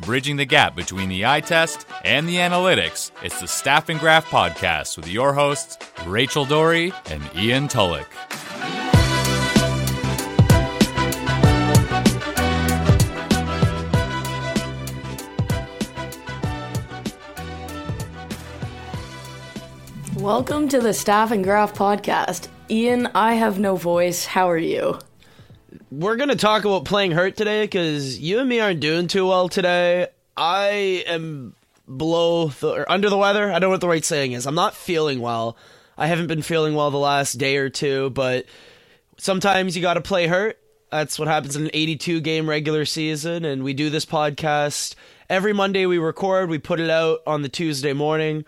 Bridging the gap between the eye test and the analytics, it's the Staff and Graph Podcast with your hosts, Rachel Doerrie and Ian Tulloch. Welcome to the Staff and Graph Podcast. Ian, I have no voice. How are you? We're going to talk about playing hurt today because you and me aren't doing too well today. I am below the, or under the weather. I don't know what the right saying is. I'm not feeling well. I haven't been feeling well the last day or two, but sometimes you got to play hurt. That's what happens in an 82 game regular season. And we do this podcast every Monday. We record, we put it out on the Tuesday morning.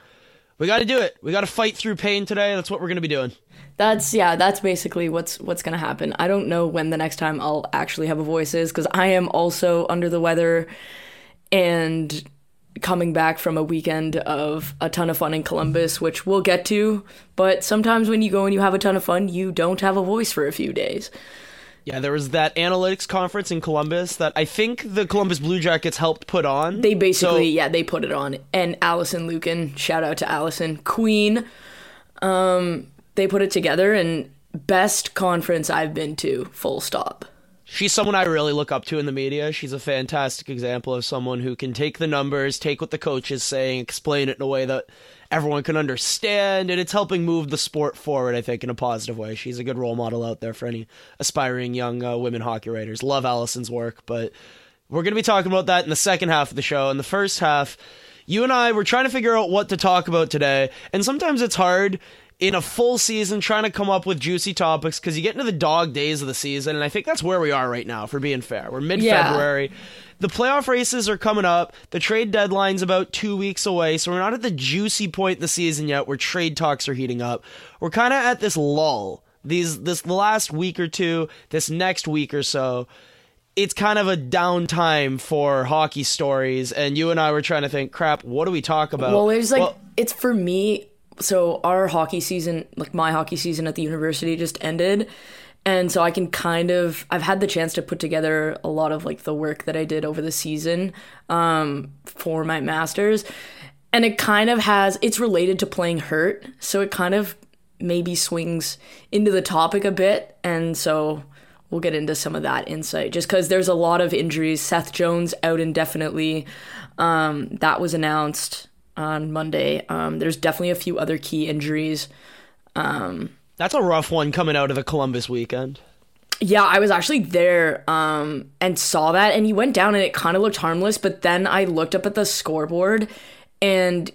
We got to do it. We got to fight through pain today. That's what we're going to be doing. That's yeah, that's basically what's what's going to happen. I don't know when the next time I'll actually have a voice is cuz I am also under the weather and coming back from a weekend of a ton of fun in Columbus, which we'll get to, but sometimes when you go and you have a ton of fun, you don't have a voice for a few days. Yeah, there was that analytics conference in Columbus that I think the Columbus Blue Jackets helped put on. They basically, so, yeah, they put it on. And Alison Lukan, shout out to Alison, Queen, um, they put it together and best conference I've been to, full stop. She's someone I really look up to in the media. She's a fantastic example of someone who can take the numbers, take what the coach is saying, explain it in a way that everyone can understand, and it's helping move the sport forward, I think, in a positive way. She's a good role model out there for any aspiring young uh, women hockey writers. Love Alison's work, but we're going to be talking about that in the second half of the show. In the first half, you and I were trying to figure out what to talk about today, and sometimes it's hard in a full season trying to come up with juicy topics because you get into the dog days of the season, and I think that's where we are right now, for being fair. We're mid February. Yeah. The playoff races are coming up. The trade deadline's about two weeks away, so we're not at the juicy point in the season yet where trade talks are heating up. We're kind of at this lull. These this last week or two, this next week or so, it's kind of a downtime for hockey stories. And you and I were trying to think, crap, what do we talk about? Well, it's like well, it's for me. So our hockey season, like my hockey season at the university, just ended. And so I can kind of I've had the chance to put together a lot of like the work that I did over the season um, for my masters, and it kind of has it's related to playing hurt, so it kind of maybe swings into the topic a bit, and so we'll get into some of that insight just because there's a lot of injuries. Seth Jones out indefinitely, um, that was announced on Monday. Um, there's definitely a few other key injuries. Um, that's a rough one coming out of the Columbus weekend. Yeah, I was actually there um, and saw that, and he went down, and it kind of looked harmless. But then I looked up at the scoreboard, and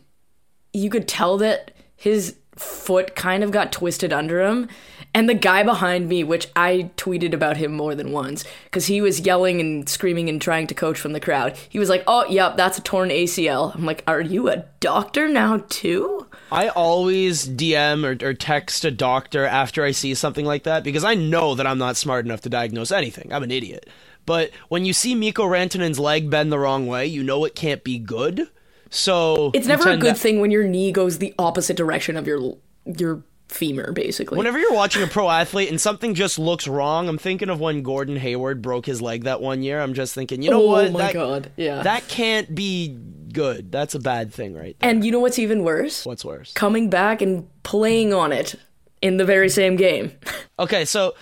you could tell that his foot kind of got twisted under him. And the guy behind me, which I tweeted about him more than once, because he was yelling and screaming and trying to coach from the crowd. He was like, "Oh, yep, that's a torn ACL." I'm like, "Are you a doctor now too?" I always DM or, or text a doctor after I see something like that because I know that I'm not smart enough to diagnose anything. I'm an idiot. But when you see Mikko Rantanen's leg bend the wrong way, you know it can't be good. So it's never a good thing when your knee goes the opposite direction of your your femur, basically. Whenever you're watching a pro athlete and something just looks wrong, I'm thinking of when Gordon Hayward broke his leg that one year. I'm just thinking, you know oh what? Oh my that, god, yeah. That can't be good. That's a bad thing, right there. And you know what's even worse? What's worse? Coming back and playing on it in the very same game. okay, so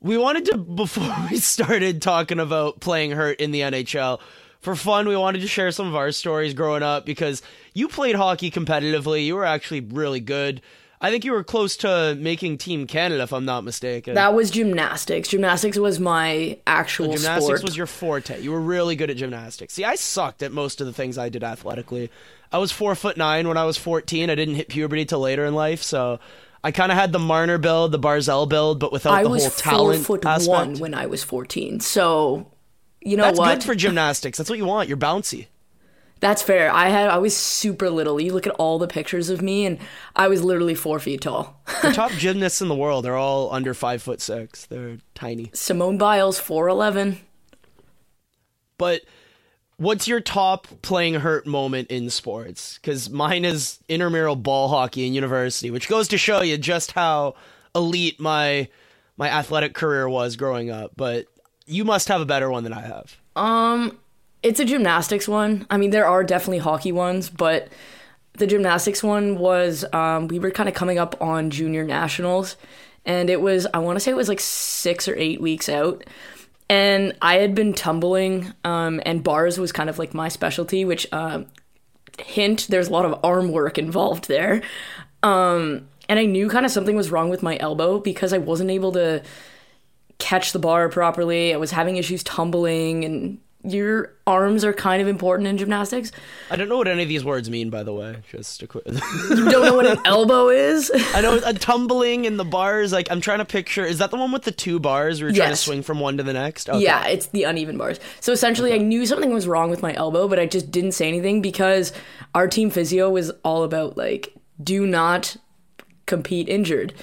we wanted to before we started talking about playing hurt in the NHL for fun, we wanted to share some of our stories growing up because you played hockey competitively. You were actually really good. I think you were close to making Team Canada, if I'm not mistaken. That was gymnastics. Gymnastics was my actual so gymnastics sport. was your forte. You were really good at gymnastics. See, I sucked at most of the things I did athletically. I was four foot nine when I was 14. I didn't hit puberty till later in life, so I kind of had the Marner build, the Barzal build, but without I the whole talent. I was four foot aspect. one when I was 14, so you know That's what? good for gymnastics. That's what you want. You're bouncy. That's fair. I had I was super little. You look at all the pictures of me, and I was literally four feet tall. the top gymnasts in the world are all under five foot six. They're tiny. Simone Biles, four eleven. But what's your top playing hurt moment in sports? Because mine is intramural ball hockey in university, which goes to show you just how elite my my athletic career was growing up. But you must have a better one than I have. Um, It's a gymnastics one. I mean, there are definitely hockey ones, but the gymnastics one was um, we were kind of coming up on junior nationals, and it was I want to say it was like six or eight weeks out, and I had been tumbling, um, and bars was kind of like my specialty, which um, hint there's a lot of arm work involved there, um, and I knew kind of something was wrong with my elbow because I wasn't able to catch the bar properly. I was having issues tumbling and your arms are kind of important in gymnastics. I don't know what any of these words mean, by the way. Just a quick. You don't know what an elbow is? I know a tumbling in the bars. Like I'm trying to picture. Is that the one with the two bars? Where you're trying to swing from one to the next. Okay. Yeah, it's the uneven bars. So essentially, I knew something was wrong with my elbow, but I just didn't say anything because our team physio was all about like, do not compete injured.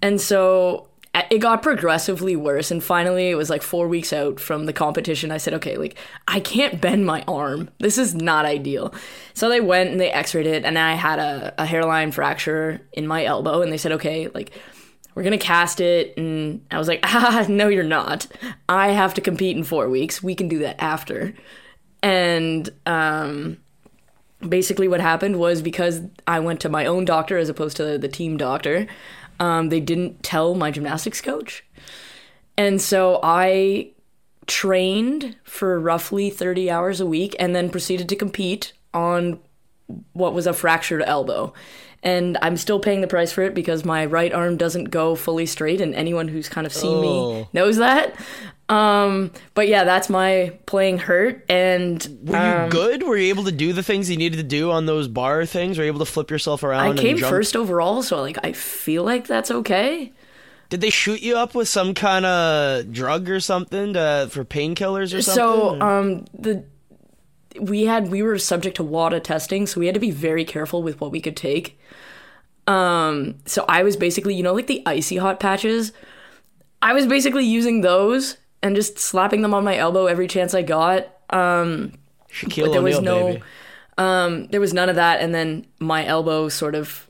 And so it got progressively worse. And finally, it was like four weeks out from the competition. I said, okay, like, I can't bend my arm. This is not ideal. So they went and they x rayed it, and I had a, a hairline fracture in my elbow. And they said, okay, like, we're gonna cast it and i was like ah no you're not i have to compete in four weeks we can do that after and um basically what happened was because i went to my own doctor as opposed to the team doctor um, they didn't tell my gymnastics coach and so i trained for roughly 30 hours a week and then proceeded to compete on what was a fractured elbow. And I'm still paying the price for it because my right arm doesn't go fully straight, and anyone who's kind of seen Oh. me knows that. Um, but yeah, that's my playing hurt. And Were you good? Were you able to do the things you needed to do on those bar things? Were you able to flip yourself around? I came first overall, so like I feel like that's okay. Did they shoot you up with some kind of drug or something to, for painkillers or something? So um, the we had we were subject to WADA testing, so we had to be very careful with what we could take. Um, so I was basically, you know, like the icy hot patches. I was basically using those and just slapping them on my elbow every chance I got. Um, Shaquille but there was O'Neal, no, baby. um, there was none of that, and then my elbow sort of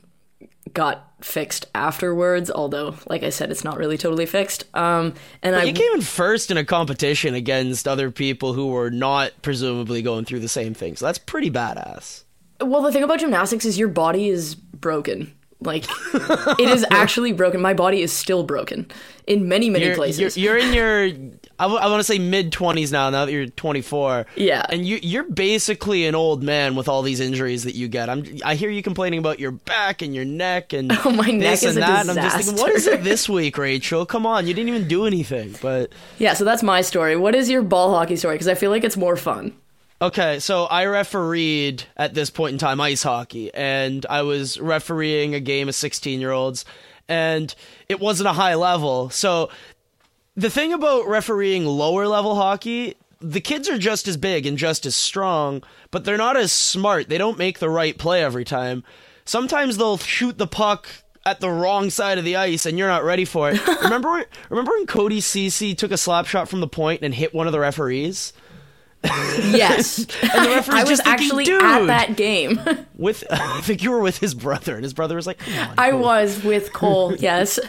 got fixed afterwards. Although, like I said, it's not really totally fixed. Um, and I You came in first in a competition against other people who were not presumably going through the same thing. So that's pretty badass. Well, the thing about gymnastics is your body is broken. Like, it is actually broken. My body is still broken in many, many You're, places. you're, you're in your, I, want to say mid 20s now, now that you're 24. Yeah. And you, you're basically an old man with all these injuries that you get. I'm, I hear you complaining about your back and your neck and Oh, my neck this is and that. And I'm just thinking, what is it this week, Rachel? Come on, you didn't even do anything. But yeah, so that's my story. What is your ball hockey story? Because I feel like it's more fun. Okay, so I refereed at this point in time ice hockey, and I was refereeing a game of 16 year olds, and it wasn't a high level. So the thing about refereeing lower level hockey, the kids are just as big and just as strong, but they're not as smart. They don't make the right play every time. Sometimes they'll shoot the puck at the wrong side of the ice and you're not ready for it. remember remember when Cody Cece took a slap shot from the point and hit one of the referees? Yes. And the referee's I was thinking, actually at that game. with I think you were with his brother, and his brother was like, "Come on." I was with Cole, yes.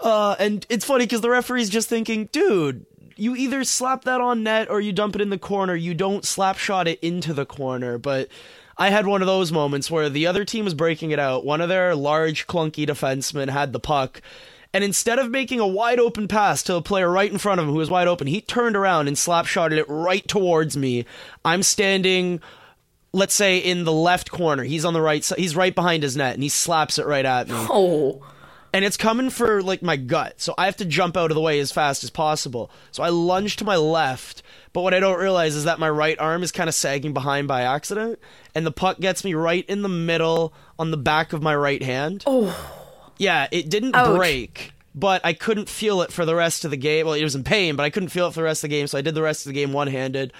Uh, and it's funny because the referee's just thinking, dude, you either slap that on net or you dump it in the corner. You don't slap shot it into the corner. But I had one of those moments where the other team was breaking it out. One of their large, clunky defensemen had the puck. And instead of making a wide open pass to a player right in front of him who was wide open, he turned around and slap shotted it right towards me. I'm standing, let's say, in the left corner. He's on the right side. He's right behind his net, and he slaps it right at me Oh. and it's coming for like my gut. So I have to jump out of the way as fast as possible. So I lunge to my left, but what I don't realize is that my right arm is kind of sagging behind by accident, and the puck gets me right in the middle on the back of my right hand. Oh. Yeah, it didn't Ouch. break, but I couldn't feel it for the rest of the game. Well, it was in pain, but I couldn't feel it for the rest of the game, so I did the rest of the game one-handed.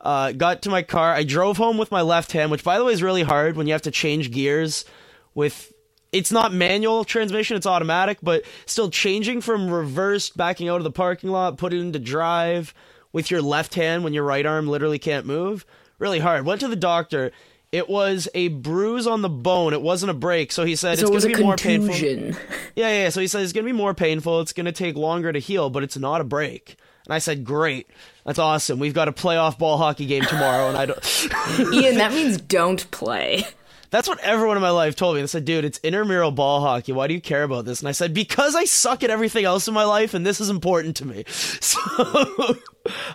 Uh, got to my car. I drove home with my left hand, which by the way is really hard when you have to change gears with it's not manual transmission, it's automatic, but still changing from reversed, backing out of the parking lot, put it into drive with your left hand when your right arm literally can't move. Really hard. Went to the doctor. It was a bruise on the bone. It wasn't a break. So he said So it's it going to be more painful. contusion. Yeah, yeah. So he said it's going to be more painful. It's going to take longer to heal, but it's not a break. And I said, "Great, that's awesome. We've got a playoff ball hockey game tomorrow." And I don't. Ian, that means don't play. That's what everyone in my life told me. They said, dude, it's intramural ball hockey. Why do you care about this? And I said, because I suck at everything else in my life and this is important to me. So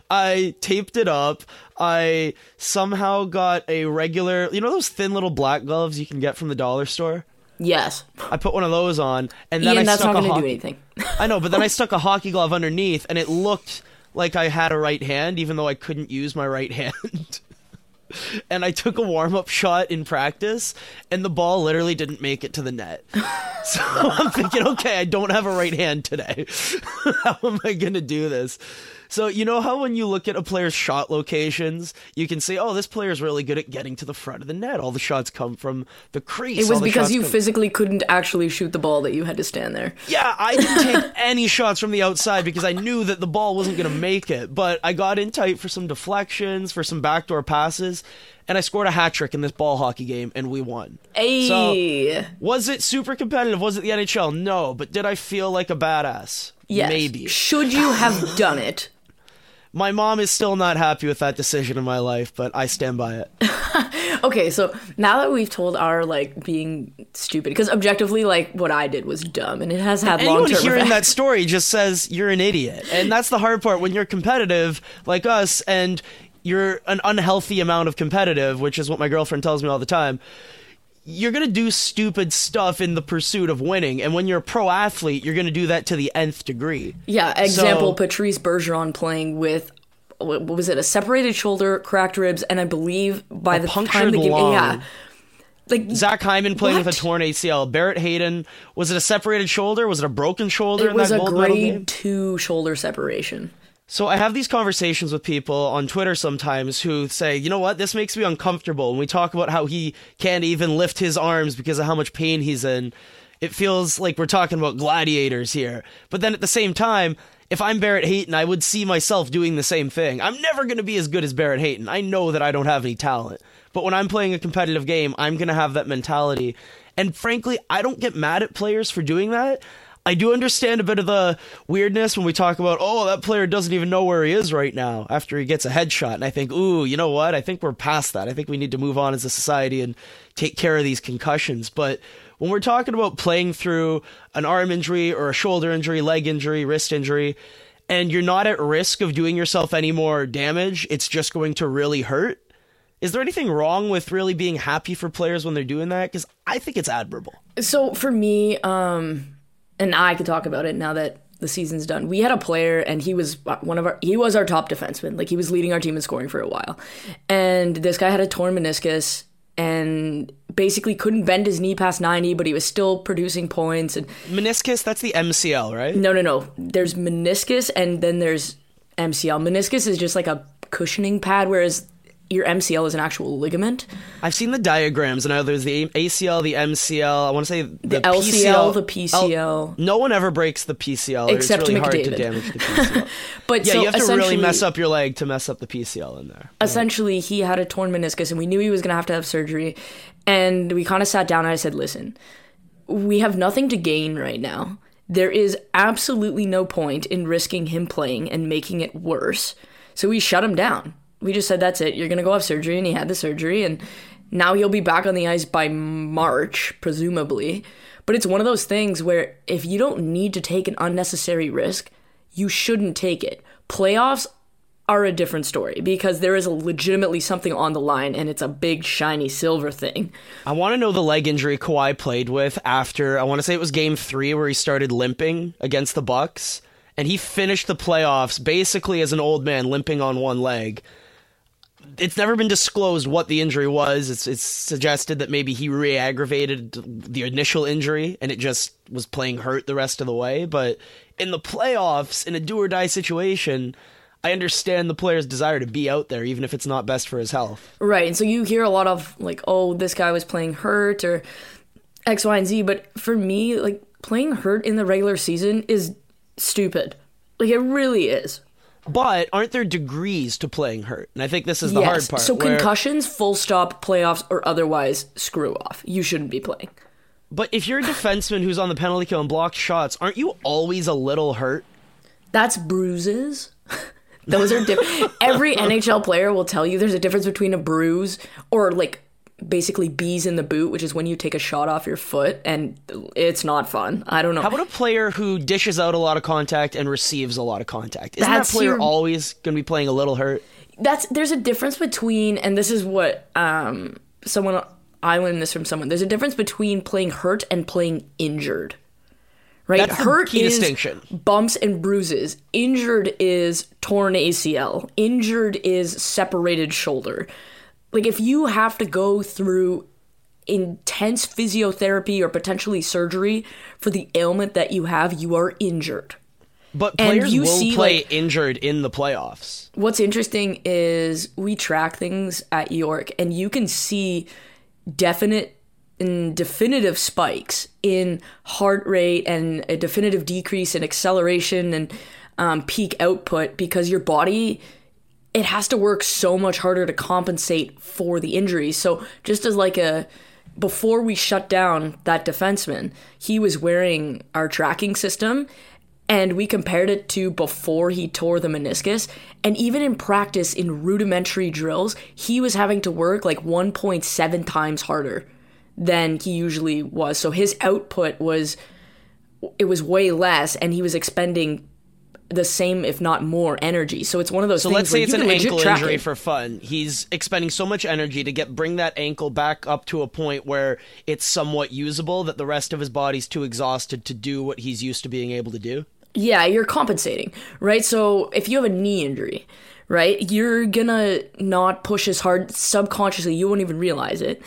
I taped it up. I somehow got a regular, you know, those thin little black gloves you can get from the dollar store? Yes. I put one of those on and then Ian, I that's stuck not going to do anything. I know, but then I stuck a hockey glove underneath and it looked like I had a right hand, even though I couldn't use my right hand. And I took a warm up shot in practice, and the ball literally didn't make it to the net. So I'm thinking, okay, I don't have a right hand today. how am I going to do this? So, you know how when you look at a player's shot locations, you can say, oh, this player is really good at getting to the front of the net. All the shots come from the crease. It was because you come- physically couldn't actually shoot the ball that you had to stand there. yeah, I didn't take any shots from the outside because I knew that the ball wasn't going to make it. But I got in tight for some deflections, for some backdoor passes, and I scored a hat trick in this ball hockey game, and we won. Hey. Was it super competitive? Was it the NHL? No. But did I feel like a badass? yes. Maybe. Should you have done it? My mom is still not happy with that decision in my life, but I stand by it. Okay, so now that we've told our like being stupid, because objectively, like what I did was dumb, and it has had long Anyone term hearing effects. that story just says you're an idiot. And that's the hard part when you're competitive like us and you're an unhealthy amount of competitive, which is what my girlfriend tells me all the time. You're going to do stupid stuff in the pursuit of winning. And when you're a pro athlete, you're going to do that to the nth degree. Yeah, example: So- Patrice Bergeron playing with what was it? A separated shoulder, cracked ribs, and I believe by the time the game, lung. yeah, like Zach Hyman playing with a torn ACL. Barrett Hayton, was it a separated shoulder? Was it a broken shoulder it in was that a grade two shoulder separation. So I have these conversations with people on Twitter sometimes who say, you know what, this makes me uncomfortable. When we talk about how he can't even lift his arms because of how much pain he's in, it feels like we're talking about gladiators here. But then at the same time, if I'm Barrett Hayton, I would see myself doing the same thing. I'm never going to be as good as Barrett Hayton. I know that I don't have any talent. But when I'm playing a competitive game, I'm going to have that mentality. And frankly, I don't get mad at players for doing that. I do understand a bit of the weirdness when we talk about, oh, that player doesn't even know where he is right now after he gets a headshot. And I think, ooh, you know what? I think we're past that. I think we need to move on as a society and take care of these concussions. But when we're talking about playing through an arm injury or a shoulder injury, leg injury, wrist injury, and you're not at risk of doing yourself any more damage, it's just going to really hurt. Is there anything wrong with really being happy for players when they're doing that? Because I think it's admirable. So for me, um, and I could talk about it now that the season's done. We had a player, and he was uh, one of our. He was our top defenseman. Like he was leading our team in scoring for a while, and this guy had a torn meniscus and basically couldn't bend his knee past 90 but he was still producing points and Meniscus, that's the MCL, right? no no no there's meniscus and then there's mcl meniscus is just like a cushioning pad whereas your mcl is an actual ligament I've seen the diagrams, and now there's the ACL, the MCL. I want to say the, The LCL, the PCL. no one ever breaks the PCL. Except it's really hard to damage the PCL. but yeah, so you have to really mess up your leg to mess up the PCL in there. essentially he had a torn meniscus and we knew he was going to have to have surgery and we kind of sat down and i said listen we have nothing to gain right now there is absolutely no point in risking him playing and making it worse so we shut him down we just said that's it you're going to go have surgery and he had the surgery and now he'll be back on the ice by march presumably but it's one of those things where if you don't need to take an unnecessary risk you shouldn't take it playoffs are a different story because there is legitimately something on the line and it's a big shiny silver thing. I want to know the leg injury Kawhi played with after. I want to say it was Game Three where he started limping against the Bucks, and he finished the playoffs basically as an old man limping on one leg. It's never been disclosed what the injury was. It's it's suggested that maybe he re-aggravated the initial injury and it just was playing hurt the rest of the way. But in the playoffs, in a do or die situation, I understand the player's desire to be out there, even if it's not best for his health. Right. And so you hear a lot of like, oh, this guy was playing hurt or X, Y, and Z. But for me, like playing hurt in the regular season is stupid. Like it really is. But aren't there degrees to playing hurt? And I think this is the hard part. So where- concussions, full stop, playoffs, or otherwise, screw off. You shouldn't be playing. But if you're a defenseman who's on the penalty kill and blocks shots, aren't you always a little hurt? That's bruises. Those are different. Every NHL player will tell you there's a difference between a bruise or like basically bees in the boot, which is when you take a shot off your foot and it's not fun. I don't know. How about a player who dishes out a lot of contact and receives a lot of contact? Isn't That's that player your- always going to be playing a little hurt? that's there's a difference between and this is what um someone I learned this from someone. There's a difference between playing hurt and playing injured. Right? That's hurt key is distinction. bumps and bruises. Injured is torn ACL. Injured is separated shoulder. Like if you have to go through intense physiotherapy or potentially surgery for the ailment that you have, you are injured. But And players you will see, play like- injured in the playoffs. What's interesting is we track things at York, and you can see definite and definitive spikes in heart rate and a definitive decrease in acceleration and um, peak output because your body it has to work so much harder to compensate for the injuries. So just as like a before we shut down that defenseman, he was wearing our tracking system and we compared it to before he tore the meniscus and even in practice in rudimentary drills, he was having to work like 1.7 times harder than he usually was. So his output was it was way less and he was expending the same if not more energy. So it's one of those So things let's say it's an ankle injury for fun. He's expending so much energy to get bring that ankle back up to a point where it's somewhat usable that the rest of his body's too exhausted to do what he's used to being able to do. Yeah, you're compensating, right? So if you have a knee injury, right, you're gonna not push as hard subconsciously, you won't even realize it.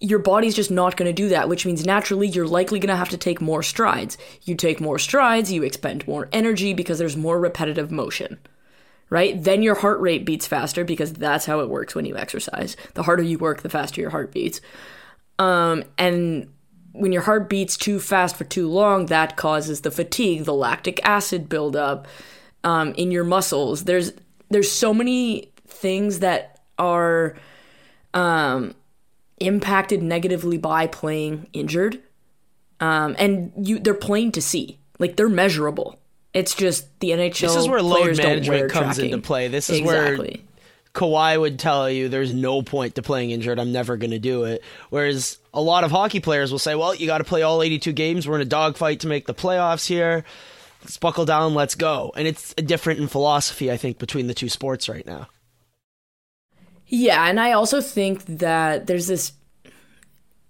Your body's just not gonna do that, which means naturally you're likely gonna have to take more strides. You take more strides, you expend more energy because there's more repetitive motion. Right? Then your heart rate beats faster because that's how it works when you exercise. The harder you work, the faster your heart beats. Um, and when your heart beats too fast for too long, that causes the fatigue, the lactic acid buildup um, in your muscles. There's there's so many things that are um, impacted negatively by playing injured, um, and you they're plain to see, like they're measurable. It's just the NHL. This is where load players don't wear management comes tracking. into play. This is exactly. where Kawhi would tell you there's no point to playing injured. I'm never going to do it. Whereas a lot of hockey players will say, well, you got to play all 82 games. We're in a dogfight to make the playoffs here. Let's buckle down. Let's go. And it's different in philosophy, I think, between the two sports right now. Yeah, and I also think that there's this.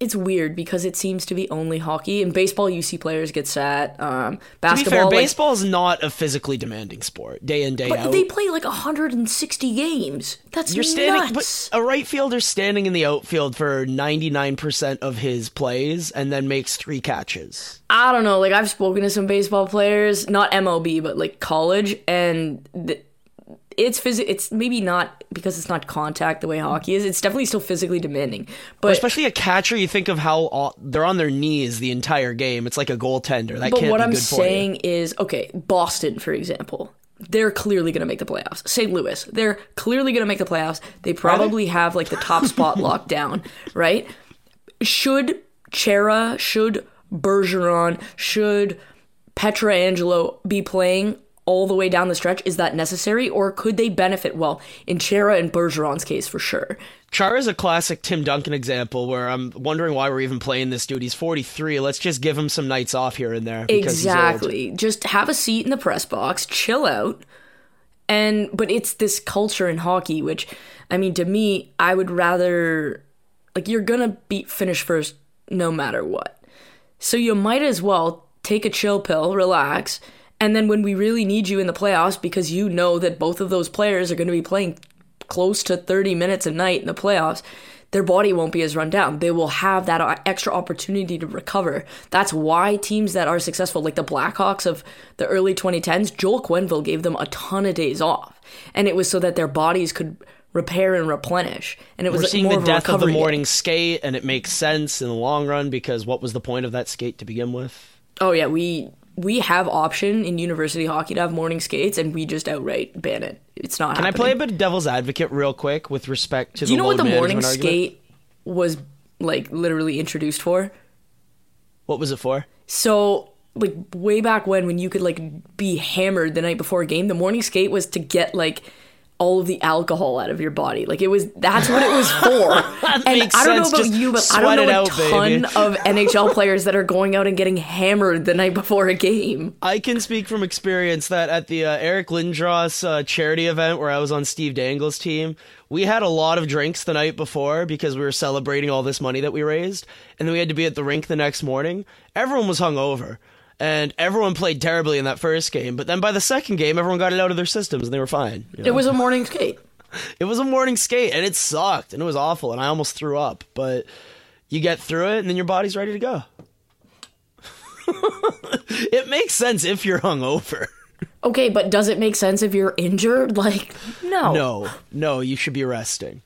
It's weird because it seems to be only hockey. and baseball, you see players get sat. Um, To be basketball, fair, baseball is not a physically demanding sport, day in, day but out. they play like 160 games. That's You're standing, nuts. but a right fielder standing in the outfield for 99% of his plays and then makes three catches. I don't know. Like I've spoken to some baseball players, not MLB, but like college, and th- it's phys- It's maybe not because it's not contact the way hockey is. It's definitely still physically demanding. But Especially a catcher, you think of how all, they're on their knees the entire game. It's like a goaltender. That but what I'm saying is, okay, Boston, for example, they're clearly going to make the playoffs. St. Louis, they're clearly going to make the playoffs. They probably have like the top spot locked down, right? Should Chara, should Bergeron, should Pietrangelo be playing all the way down the stretch? Is that necessary, or could they benefit? Well, in Chara and Bergeron's case, for sure. for you. Char is a classic Tim Duncan example where I'm wondering why we're even playing this dude. He's 43. Let's just give him some nights off here and there. Because He's old. Exactly. Just have a seat in the press box, chill out. And but it's this culture in hockey which I mean to me I would rather like you're to beat finish first no matter what. So you might as well take a chill pill, relax, and then when we really need you in the playoffs because you know that both of those players are going to be playing close to 30 minutes a night in the playoffs, their body won't be as run down. They will have that uh, extra opportunity to recover. That's why teams that are successful, like the Blackhawks of the early 2010s, Joel Quenneville gave them a ton of days off. And it was so that their bodies could repair and replenish. And it was We're like seeing more the of death of the recovery day. morning skate, and it makes sense in the long run because what was the point of that skate to begin with? Oh yeah, we we have option in university hockey to have morning skates, and we just outright ban it. It's not. Can I play a bit of devil's advocate real quick with respect to the morning skate? Do you know what the morning argument? skate was like literally introduced for? What was it for? So like way back when when you could like be hammered the night before a game, the morning skate was to get like all of the alcohol out of your body. Like it was that's what it was for. and I don't know about Just you, but I don't know a out, ton baby. of NHL players that are going out and getting hammered the night before a game. I can speak from experience that at the uh, Eric Lindros uh, charity event where I was on Steve Dangle's team, we had a lot of drinks the night before because we were celebrating all this money that we raised, and then we had to be at the rink the next morning. Everyone was hungover, and everyone played terribly in that first game. But then by the second game, everyone got it out of their systems and they were fine. you know? It was a morning skate. It was a morning skate and it sucked and it was awful and I almost threw up, but you get through it and then your body's ready to go. it makes sense if you're hungover. Okay, but does it make sense if you're injured? Like, no. No, no, you should be resting.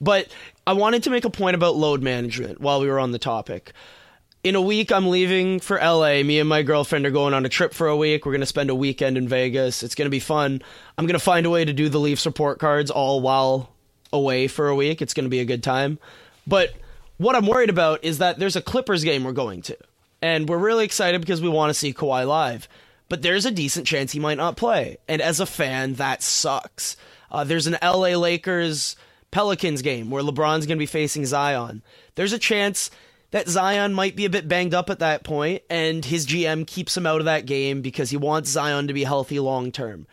But I wanted to make a point about load management while we were on the topic. In a week, I'm leaving for LA. Me and my girlfriend are going on a trip for a week. We're going to spend a weekend in Vegas. It's going to be fun. I'm going to find a way to do the Leafs report cards all while away for a week. It's going to be a good time. But what I'm worried about is that there's a Clippers game we're going to. And we're really excited because we want to see Kawhi live. But there's a decent chance he might not play. And as a fan, that sucks. Uh, there's an LA Lakers Pelicans game where LeBron's going to be facing Zion. There's a chance that Zion might be a bit banged up at that point, and his GM keeps him out of that game because he wants Zion to be healthy long term.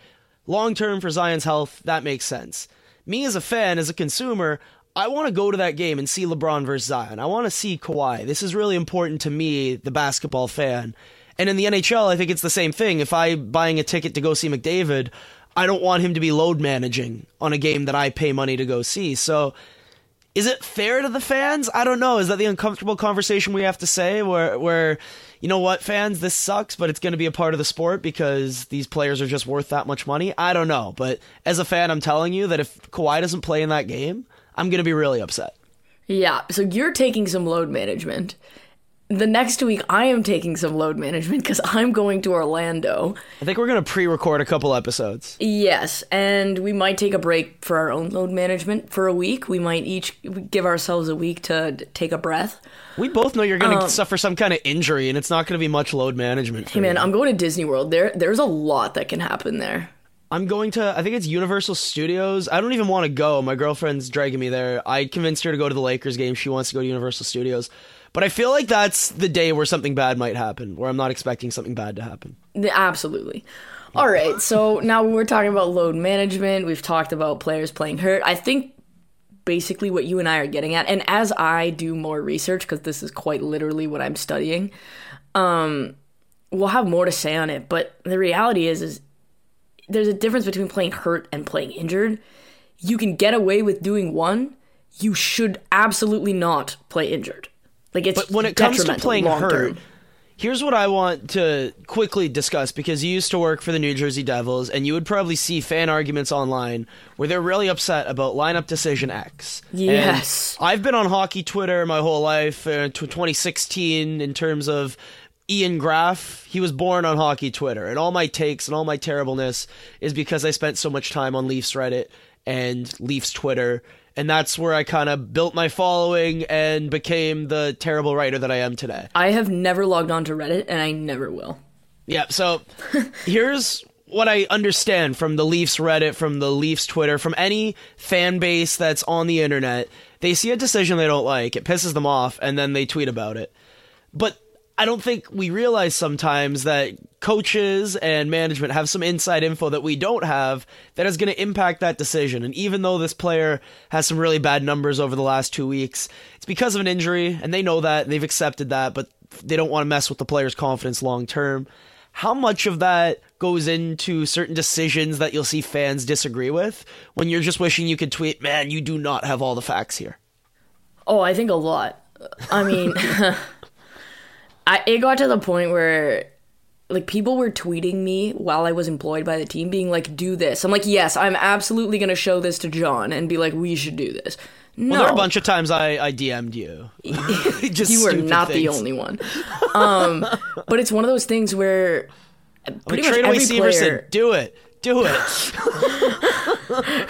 Long term for Zion's health, that makes sense. Me as a fan, as a consumer, I want to go to that game and see LeBron versus Zion. I want to see Kawhi. This is really important to me, the basketball fan. And in the NHL, I think it's the same thing. If I'm buying a ticket to go see McDavid, I don't want him to be load managing on a game that I pay money to go see. So is it fair to the fans? I don't know. Is that the uncomfortable conversation we have to say where where you know what, fans, this sucks, but it's going to be a part of the sport because these players are just worth that much money? I don't know, but as a fan, I'm telling you that if Kawhi doesn't play in that game, I'm going to be really upset. Yeah, so you're taking some load management. The next week, I am taking some load management because I'm going to Orlando. I think we're going to pre-record a couple episodes. Yes, and we might take a break for our own load management for a week. We might each give ourselves a week to take a breath. We both know you're going to um, suffer some kind of injury and it's not going to be much load management. For Hey man, you. I'm going to Disney World. There, there's a lot that can happen there. I'm going to, I think it's Universal Studios. I don't even want to go. My girlfriend's dragging me there. I convinced her to go to the Lakers game. She wants to go to Universal Studios. But I feel like that's the day where something bad might happen, where I'm not expecting something bad to happen. Absolutely. All right, so now we're talking about load management. We've talked about players playing hurt. I think basically what you and I are getting at, and as I do more research, because this is quite literally what I'm studying, um, we'll have more to say on it. But the reality is, is there's a difference between playing hurt and playing injured. You can get away with doing one. You should absolutely not play injured. Like it's But when it comes to playing long-term. hurt, here's what I want to quickly discuss because you used to work for the New Jersey Devils and you would probably see fan arguments online where they're really upset about lineup decision X. And Yes. I've been on hockey Twitter my whole life, uh, to 2016 in terms of Ian Graff, he was born on hockey Twitter, and all my takes and all my terribleness is because I spent so much time on Leafs Reddit and Leafs Twitter, and that's where I kind of built my following and became the terrible writer that I am today. I have never logged on to Reddit, and I never will. Yeah, so here's what I understand from the Leafs Reddit, from the Leafs Twitter, from any fan base that's on the internet. They see a decision they don't like, it pisses them off, and then they tweet about it. But I don't think we realize sometimes that coaches and management have some inside info that we don't have that is going to impact that decision. And even though this player has some really bad numbers over the last two weeks, it's because of an injury, and they know that, and they've accepted that, but they don't want to mess with the player's confidence long term. How much of that goes into certain decisions that you'll see fans disagree with when you're just wishing you could tweet, man, you do not have all the facts here? Oh, I think a lot. I mean, I, it got to the point where like people were tweeting me while I was employed by the team, being like, "Do this." I'm like, "Yes, I'm absolutely gonna show this to John and be like, we should do this." No, Well, there are a bunch of times I, I DM'd you. just you were not the only one. Um, but it's one of those things where pretty much Trade away every player. Do it. Do it.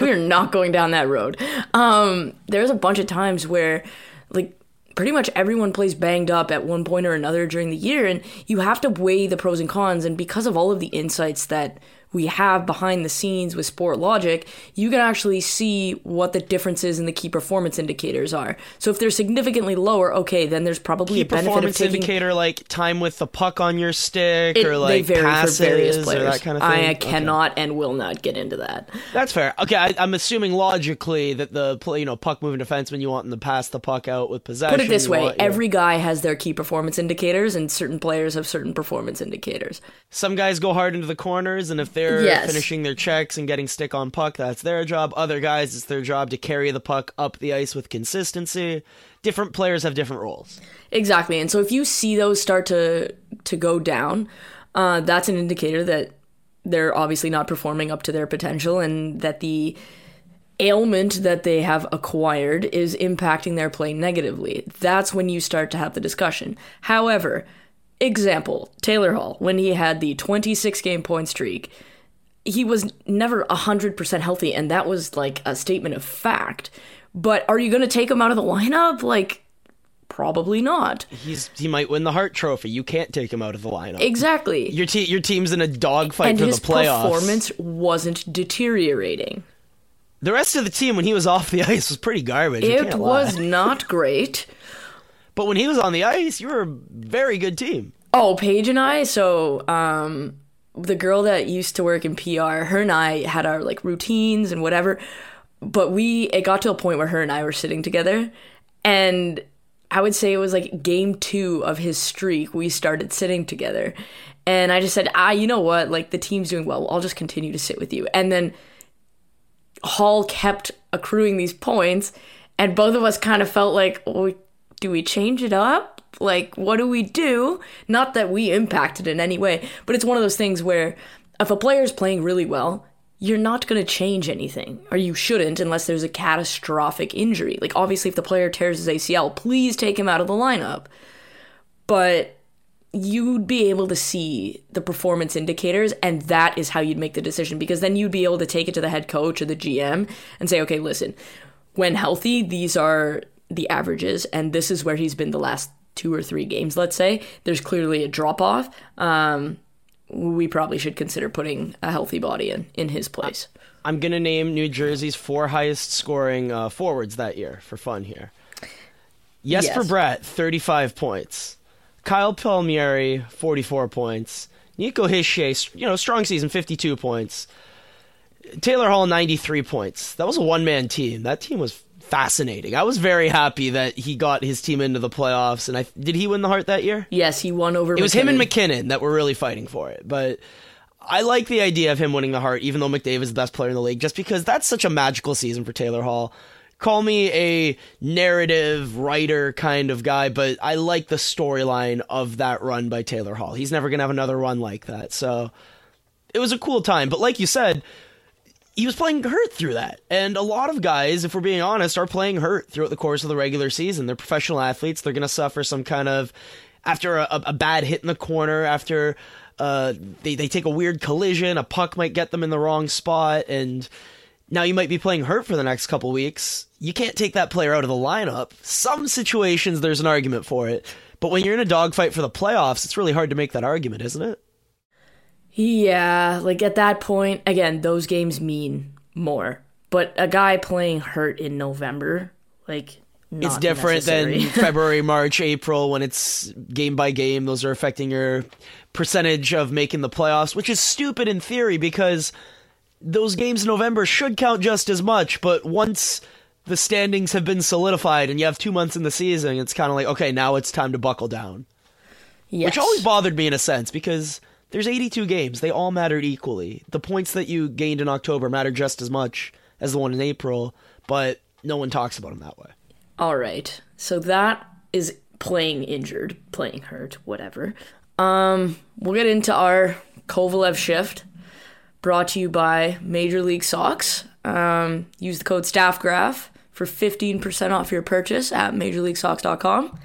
we are not going down that road. Um, there's a bunch of times where, like, pretty much everyone plays banged up at one point or another during the year and you have to weigh the pros and cons and because of all of the insights that we have behind the scenes with Sportlogiq you can actually see what the differences in the key performance indicators are so if they're significantly lower okay then there's probably Key a benefit performance taking indicator like time with the puck on your stick it, or like they vary passes or players that kind of thing. i Okay. cannot and will not get into that That's fair. Okay, I, I'm assuming logically that the play, you know puck moving defenseman you want in to pass the puck out with possession. put it this way want every guy has their key performance indicators and certain players have certain performance indicators some guys go hard into the corners, and if they're Yes. finishing their checks and getting stick on puck, that's their job. Other guys, it's their job to carry the puck up the ice with consistency. Different players have different roles. Exactly. And so if you see those start to to go down, uh, that's an indicator that they're obviously not performing up to their potential and that the ailment that they have acquired is impacting their play negatively. That's when you start to have the discussion. However, example, Taylor Hall, when he had the 26 game point streak, he was never 100% healthy and that was like a statement of fact. But are you going to take him out of the lineup? Like probably not. He's he might win the Hart Trophy. You can't take him out of the lineup. Exactly. your te- your team's in a dogfight and for his the playoffs. performance wasn't deteriorating. The rest of the team, when he was off the ice, was pretty garbage. It was not great. but when he was on the ice, you were a very good team. Oh, Paige and I, so um the girl that used to work in PR, her and I had our like routines and whatever. But we it got to a point where her and I were sitting together and I would say it was like game 2 of his streak we started sitting together. And I just said, "Ah, you know what? Like the team's doing well. I'll just continue to sit with you." And then Hall kept accruing these points, and both of us kind of felt like, well, do we change it up? Like, what do we do? Not that we impacted in any way, but it's one of those things where if a player is playing really well, you're not going to change anything, or you shouldn't unless there's a catastrophic injury. Like, obviously, if the player tears his ACL, please take him out of the lineup. But you'd be able to see the performance indicators and that is how you'd make the decision because then you'd be able to take it to the head coach or the GM and say okay listen when healthy these are the averages and this is where he's been the last two or three games let's say there's clearly a drop off um, we probably should consider putting a healthy body in in his place I'm gonna name New Jersey's four highest scoring uh, forwards that year for fun here. Yes, Yes. Brett, 35 points. Kyle Palmieri, 44 points. Nico Hischier, you know, strong season, 52 points. Taylor Hall, 93 points. That was a one man team. That team was fascinating. I was very happy that he got his team into the playoffs. And I did he win the Hart that year? yes he won over It was him and MacKinnon. MacKinnon that were really fighting for it. But I like the idea of him winning the Hart, even though McDavid is the best player in the league, just because that's such a magical season for Taylor Hall. Call me a narrative writer kind of guy, but I like the storyline of that run by Taylor Hall. He's never going to have another run like that. So it was a cool time. But like you said, he was playing hurt through that. And a lot of guys, if we're being honest, are playing hurt throughout the course of the regular season. They're professional athletes. They're going to suffer some kind of, after a, a bad hit in the corner, after uh, they, they take a weird collision, a puck might get them in the wrong spot, and now you might be playing hurt for the next couple weeks. You can't take that player out of the lineup. Some situations, there's an argument for it. But when you're in a dogfight for the playoffs, it's really hard to make that argument, isn't it? Yeah, like at that point, again, those games mean more. But a guy playing hurt in November, like, not it's different necessary. than February, March, April when it's game by game. Those are affecting your percentage of making the playoffs, which is stupid in theory because those games in November should count just as much. But once the standings have been solidified and you have two months in the season, it's kind of like, okay, now it's time to buckle down. yes. Which always bothered me in a sense because there's 82 games. They all mattered equally. The points that you gained in October matter just as much as the one in April, but no one talks about them that way. All right. So that is playing injured, playing hurt, whatever. Um, we'll get into our Kovalev shift brought to you by Major League Socks. Um, use the code StaffGraph for 15% off your purchase at MajorLeagueSocks.com.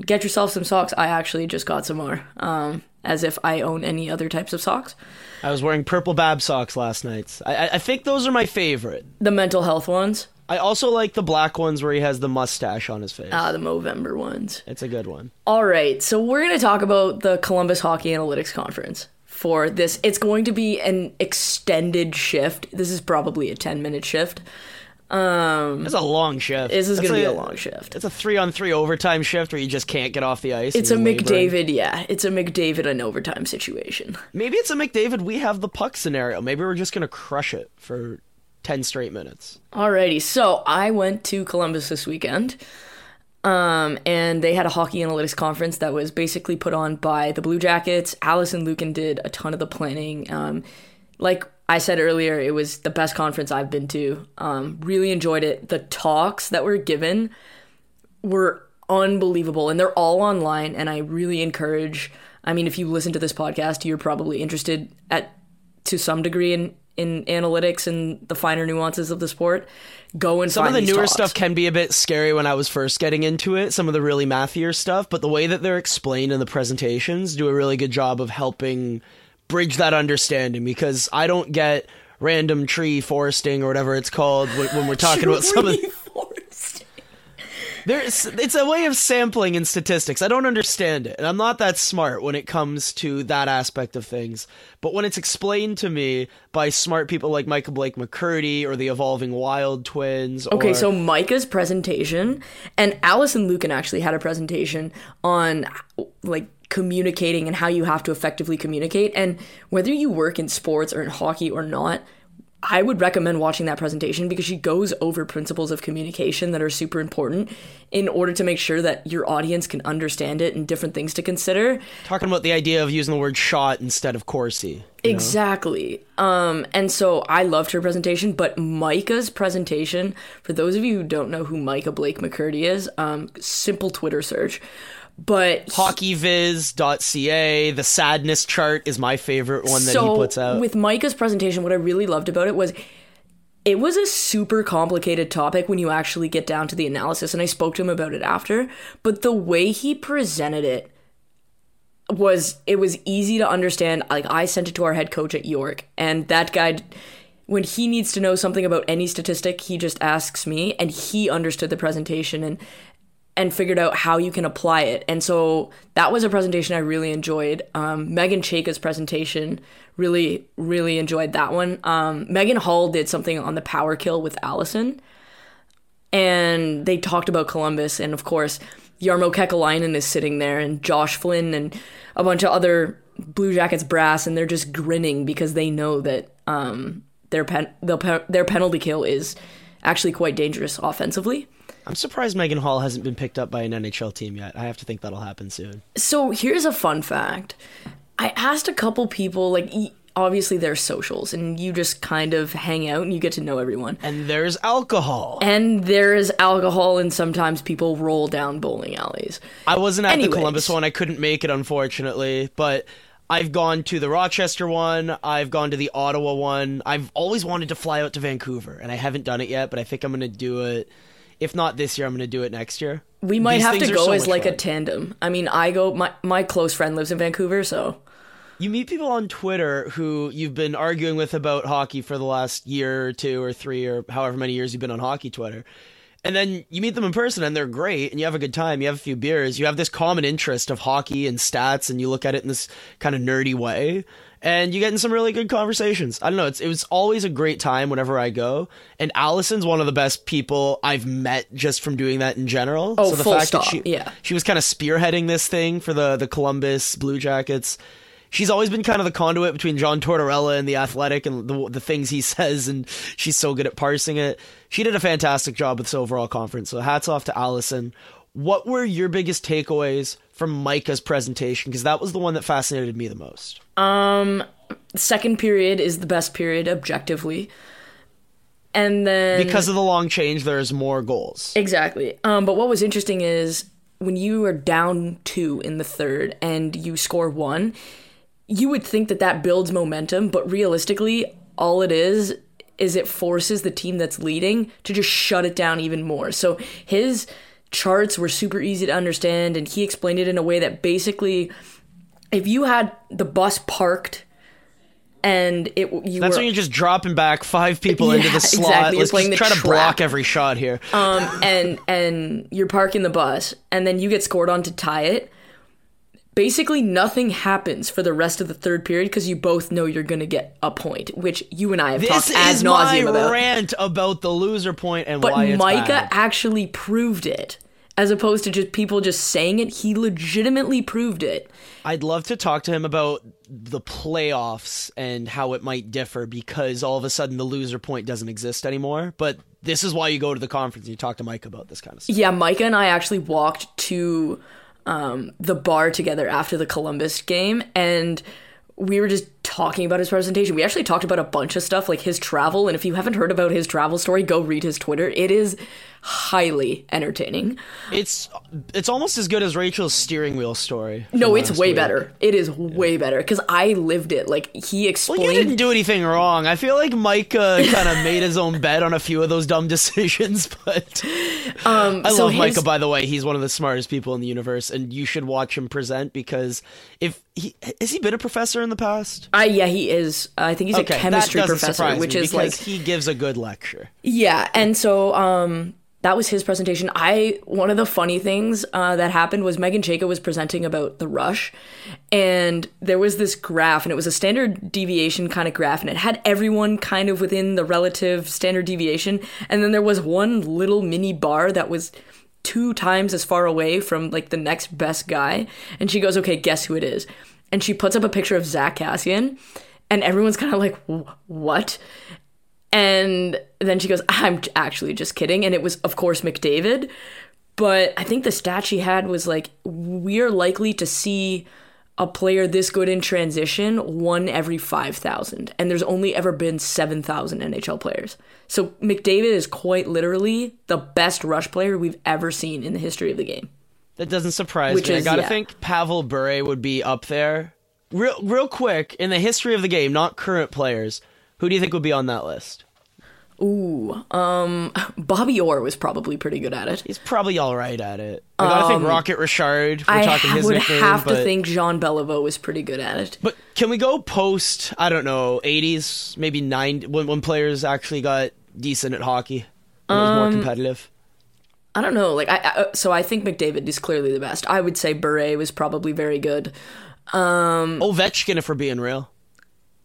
Get yourself some socks. I actually just got some more, um, as if I own any other types of socks. I was wearing purple Bab socks last night. I, I- think those are my favorite. The mental health ones. I also like the black ones where he has the mustache on his face. Ah, the Movember ones. it's a good one. All right, so we're going to talk about the Columbus Hockey Analytics Conference for this. It's going to be an extended shift. This is probably a 10 minute shift. Um, It's a long shift. this is going to be a long shift. It's a three on three overtime shift where you just can't get off the ice. It's a laboring. McDavid, yeah. It's a McDavid and overtime situation. Maybe it's a McDavid. We have the puck scenario. Maybe we're just gonna crush it for ten straight minutes. Alrighty, so I went to Columbus this weekend, um, and they had a hockey analytics conference that was basically put on by the Blue Jackets. Alison Lukan did a ton of the planning. Um, like I said earlier, it was the best conference I've been to. Um, really enjoyed it. The talks that were given were unbelievable, and they're all online. And I really encourage. I mean, if you listen to this podcast, you're probably interested at to some degree in in analytics and the finer nuances of the sport. Go and find Some of the newer talks. stuff can be a bit scary when I was first getting into it. Some of the really mathier stuff, but the way that they're explained in the presentations do a really good job of helping bridge that understanding. Because I don't get random tree foresting or whatever it's called when when we're talking about some of. There's, it's a way of sampling in statistics. I don't understand it, and I'm not that smart when it comes to that aspect of things. But when it's explained to me by smart people like Michael Blake McCurdy or the Evolving Wild Twins, Okay, or, so Micah's presentation and Alison Lukan actually had a presentation on like communicating and how you have to effectively communicate and whether you work in sports or in hockey or not I would recommend watching that presentation because she goes over principles of communication that are super important in order to make sure that your audience can understand it and different things to consider. talking about the idea of using the word shot instead of Corsi. Exactly. Um, and so I loved her presentation, but Micah's presentation, for those of you who don't know who Micah Blake McCurdy is, um, simple Twitter search. But Hockeyviz.ca, the sadness chart is my favorite one that so he puts out. with Micah's presentation, what I really loved about it was it was a super complicated topic when you actually get down to the analysis, and I spoke to him about it after. But the way he presented it was it was easy to understand. Like I sent it to our head coach at York, and that guy when he needs to know something about any statistic, he just asks me, and he understood the presentation and and figured out how you can apply it. And so that was a presentation I really enjoyed. Um, Megan Chayka's presentation really really enjoyed that one. Um, Megan Hall did something on the power kill with Alison, and they talked about Columbus, and of course. Jarmo Kekalainen is sitting there, and Josh Flynn, and a bunch of other Blue Jackets brass, and they're just grinning because they know that um, their pen pe- their penalty kill is actually quite dangerous offensively. I'm surprised Megan Hall hasn't been picked up by an NHL team yet. I have to think that'll happen soon. So here's a fun fact. I asked a couple people, like, obviously there's socials, and you just kind of hang out and you get to know everyone. And there's alcohol. And there is alcohol, and sometimes people roll down bowling alleys. I wasn't at Anyways. the Columbus one. I couldn't make it, unfortunately. But I've gone to the Rochester one. I've gone to the Ottawa one. I've always wanted to fly out to Vancouver, and I haven't done it yet. But I think I'm going to do it. If not this year, I'm going to do it next year. We might These have to go so as like a tandem. I mean, I go. My my close friend lives in Vancouver, so You meet people on Twitter who you've been arguing with about hockey for the last year or two or three or however many years you've been on hockey Twitter. And then you meet them in person and they're great and you have a good time. You have a few beers. You have this common interest of hockey and stats and you look at it in this kind of nerdy way. And you get in some really good conversations. I don't know. It's, it was always a great time whenever I go. And Alison's one of the best people I've met just from doing that in general. Oh, so the full fact stop, that she, yeah. she was kind of spearheading this thing for the the Columbus Blue Jackets. She's always been kind of the conduit between John Tortorella and the Athletic and the the things he says, and she's so good at parsing it. She did a fantastic job with this overall conference. So hats off to Alison. What were your biggest takeaways from Micah's presentation? Because that was the one that fascinated me the most. Um, second period is the best period objectively. And then Because of the long change, there's more goals. Exactly. Um, but what was interesting is when you are down two in the third and you score one, you would think that that builds momentum, but realistically, all it is is it forces the team that's leading to just shut it down even more. So his charts were super easy to understand, and he explained it in a way that basically, if you had the bus parked and it you That's were, when you're just dropping back five people into the slot. exactly. Let's playing just the try to block every shot here. um, and and you're parking the bus, and then you get scored on to tie it. Basically, nothing happens for the rest of the third period because you both know you're gonna get a point, which you and I have this talked ad is my nauseum about. rant about the loser point and But why it's Micah bad. actually proved it, as opposed to just people just saying it. He legitimately proved it. I'd love to talk to him about the playoffs and how it might differ because all of a sudden the loser point doesn't exist anymore. But this is why you go to the conference and you talk to Mike about this kind of stuff. Yeah, Micah and I actually walked to um, the bar together after the Columbus game, and we were just talking about his presentation. We actually talked about a bunch of stuff like his travel, and if you haven't heard about his travel story, go read his Twitter. It is highly entertaining. It's it's almost as good as Rachel's steering wheel story. No, it's way week. better. It is way better because I lived it. Like he Well, explained. you didn't do anything wrong. I feel like Micah kind of made his own bet on a few of those dumb decisions, but um, I so love his- Micah. By the way, he's one of the smartest people in the universe, and you should watch him present because if he has he been a professor in the past? Uh, yeah, he is. I think he's Okay, a chemistry professor, which is like he gives a good lecture. Yeah, and so um that was his presentation. I one of the funny things uh, that happened was Megan Chayka was presenting about the rush, and there was this graph, and it was a standard deviation kind of graph, and it had everyone kind of within the relative standard deviation, and then there was one little mini bar that was two times as far away from like the next best guy, and she goes, "Okay, guess who it is?" And she puts up a picture of Zack Kassian, and everyone's kind of like, "What?" And then she goes, I'm actually just kidding. And it was, of course, McDavid. But I think the stat she had was like, we're likely to see a player this good in transition one every 5,000. And there's only ever been 7,000 NHL players. So McDavid is quite literally the best rush player we've ever seen in the history of the game. That doesn't surprise Which me. is- I gotta yeah. think Pavel Bure would be up there. Real, real quick in the history of the game, not current players. Who do you think would be on that list? Ooh, um, Bobby Orr was probably pretty good at it. He's probably all right at it. I gotta think Rocket Richard. We're Um, I talking his would nickname, have to think Jean Beliveau was pretty good at it. But can we go post? I don't know, eighties, maybe nine, when when players actually got decent at hockey, when it was Um, more competitive. I don't know. Like, I, I uh, so I think McDavid is clearly the best. I would say Bure was probably very good. Um, Ovechkin, if we're being real.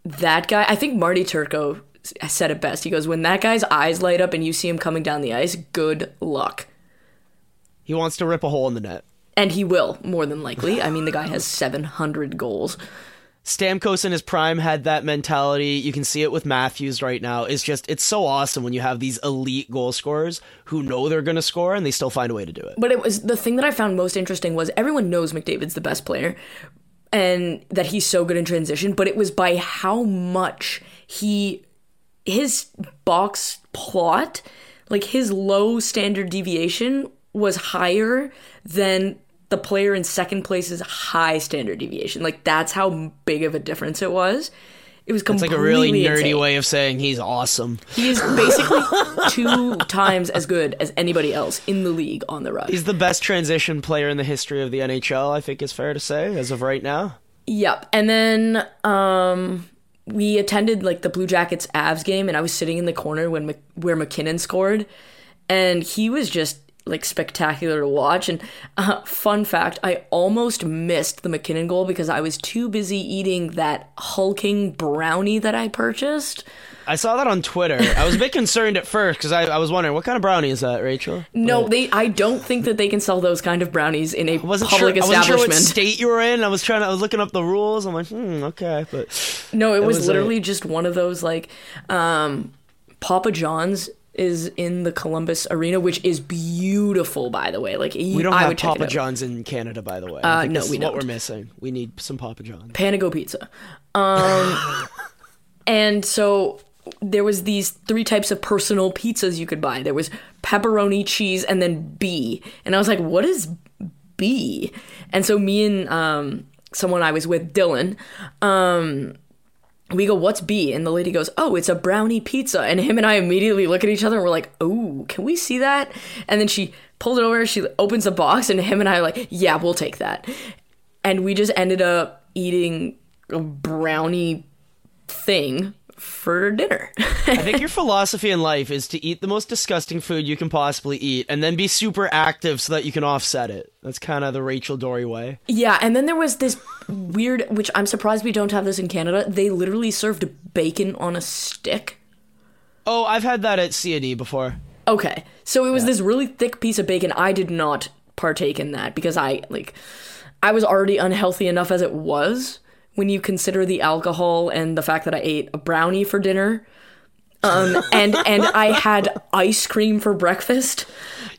That guy, I think Marty Turco said it best. He goes, "When that guy's eyes light up and you see him coming down the ice, good luck." He wants to rip a hole in the net. And he will, more than likely. I mean, the guy has 700 goals. Stamkos in his prime had that mentality. You can see it with Matthews right now. It's just it's so awesome when you have these elite goal scorers who know they're going to score and they still find a way to do it. But it was the thing that I found most interesting was everyone knows McDavid's the best player and that he's so good in transition, but it was by how much he his box plot, like his low standard deviation was higher than the player in second place's high standard deviation. Like that's how big of a difference it was. It was It's like a really nerdy insane. way of saying he's awesome. He is basically two times as good as anybody else in the league on the rush. He's the best transition player in the history of the NHL, I think is fair to say, as of right now. Yep. And then um we attended like the Blue Jackets Avs game and I was sitting in the corner when Mc- where MacKinnon scored and he was just like spectacular to watch and uh, fun fact I almost missed the MacKinnon goal because I was too busy eating that hulking brownie that I purchased. I saw that on Twitter. I was a bit concerned at first because I, I was wondering what kind of brownie is that, Rachel? No, they I don't think that they can sell those kind of brownies in a public sure. I wasn't sure establishment. what state you were in. I was trying. To, I was looking up the rules. I'm like, hmm, okay, but No, it was, was a- literally just one of those like um Papa John's is in the Columbus Arena, which is beautiful by the way. Like we don't I have Papa. John's in Canada, by the way. Uh, no, we don't. What we're missing. We need some Papa John's. Panago Pizza. Um and so there was these three types of personal pizzas you could buy. There was pepperoni, cheese, and then B. And I was like, what is B? And so me and um someone I was with, Dylan, um we go, what's B? And the lady goes, oh, it's a brownie pizza. And him and I immediately look at each other and we're like, oh, can we see that? And then she pulls it over, she opens the box, and him and I are like, yeah, we'll take that. And we just ended up eating a brownie thing for dinner. I think your philosophy in life is to eat the most disgusting food you can possibly eat and then be super active so that you can offset it. That's kind of the Rachel Doerrie way. yeah, and then there was this weird, which I'm surprised we don't have this in Canada. They literally served bacon on a stick. Oh, I've had that at CNE before. Okay, so it was this really thick piece of bacon. I did not partake in that because I like I was already unhealthy enough as it was. When you consider the alcohol and the fact that I ate a brownie for dinner, um, and and I had ice cream for breakfast.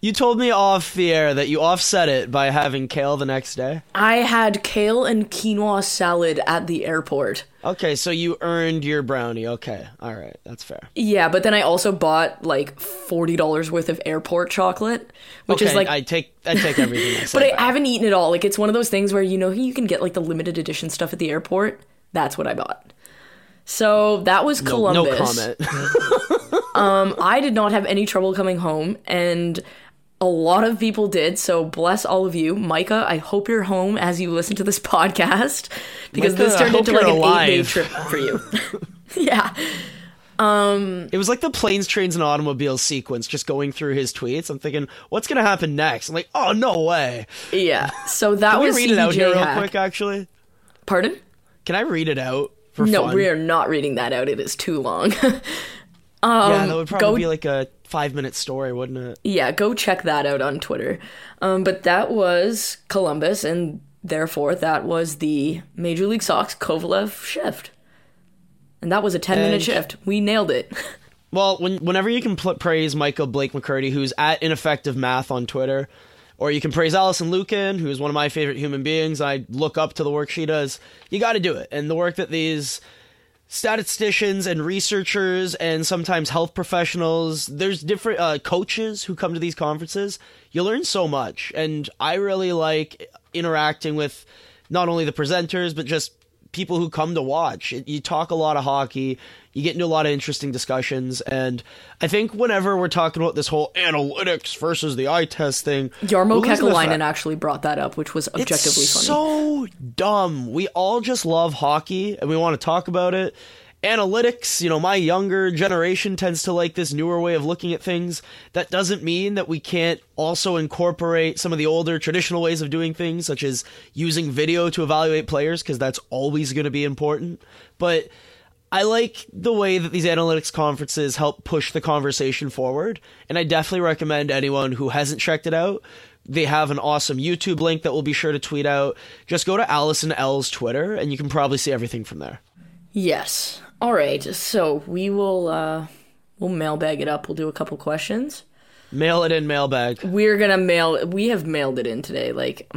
You told me off the air that you offset it by having kale the next day. I had kale and quinoa salad at the airport. Okay, so you earned your brownie. Okay, all right, that's fair. Yeah, but then I also bought like forty dollars worth of airport chocolate, which okay, is like I take I take everything. I But I haven't eaten it all. Like it's one of those things where you know you can get like the limited edition stuff at the airport. That's what I bought. So that was Columbus. no comment. um, I did not have any trouble coming home, and a lot of people did. So bless all of you, Micah. I hope you're home as you listen to this podcast because Micah, this turned into like you're an eight-day trip for you. yeah. Um, it was like the planes, trains, and automobiles sequence just going through his tweets. I'm thinking, what's gonna happen next? I'm like, oh no way. Yeah. So that Can we was read it out CDJ here real quick? Actually, Pardon? can I read it out for No, fun? we are not reading that out. It is too long. yeah, that would probably go- be like a five minute story, wouldn't it? yeah, go check that out on Twitter. Um, but that was Columbus, and therefore that was the Major League Sox Kovalev shift. And that was a 10 minute And- shift. We nailed it. Well, when, whenever you can pl- praise Michael Blake McCurdy, who's at Ineffective Math on Twitter, or you can praise Alison Lukan, who is one of my favorite human beings. I look up to the work she does. You got to do it, and the work that these statisticians and researchers and sometimes health professionals. There's different uh, coaches who come to these conferences. You learn so much. And i really like interacting with not only the presenters but just people who come to watch It- you talk a lot of hockey you get into a lot of interesting discussions and i think whenever we're talking about this whole analytics versus the eye test thing Jarmo we're losing the Kekalainen actually brought that up, which was objectively it's funny. so dumb. We all just love hockey and we want to talk about it. Analytics, you know, my younger generation tends to like this newer way of looking at things. That doesn't mean that we can't also incorporate some of the older traditional ways of doing things, such as using video to evaluate players, because that's always going to be important. But I like the way that these analytics conferences help push the conversation forward, and I definitely recommend anyone who hasn't checked it out. They have an awesome YouTube link that we'll be sure to tweet out. Just go to Alison L's Twitter, and you can probably see everything from there. Yes. All right. So we will uh we'll mailbag it up. We'll do a couple questions. Mail it in mailbag. We're going to mail we have mailed it in today. Like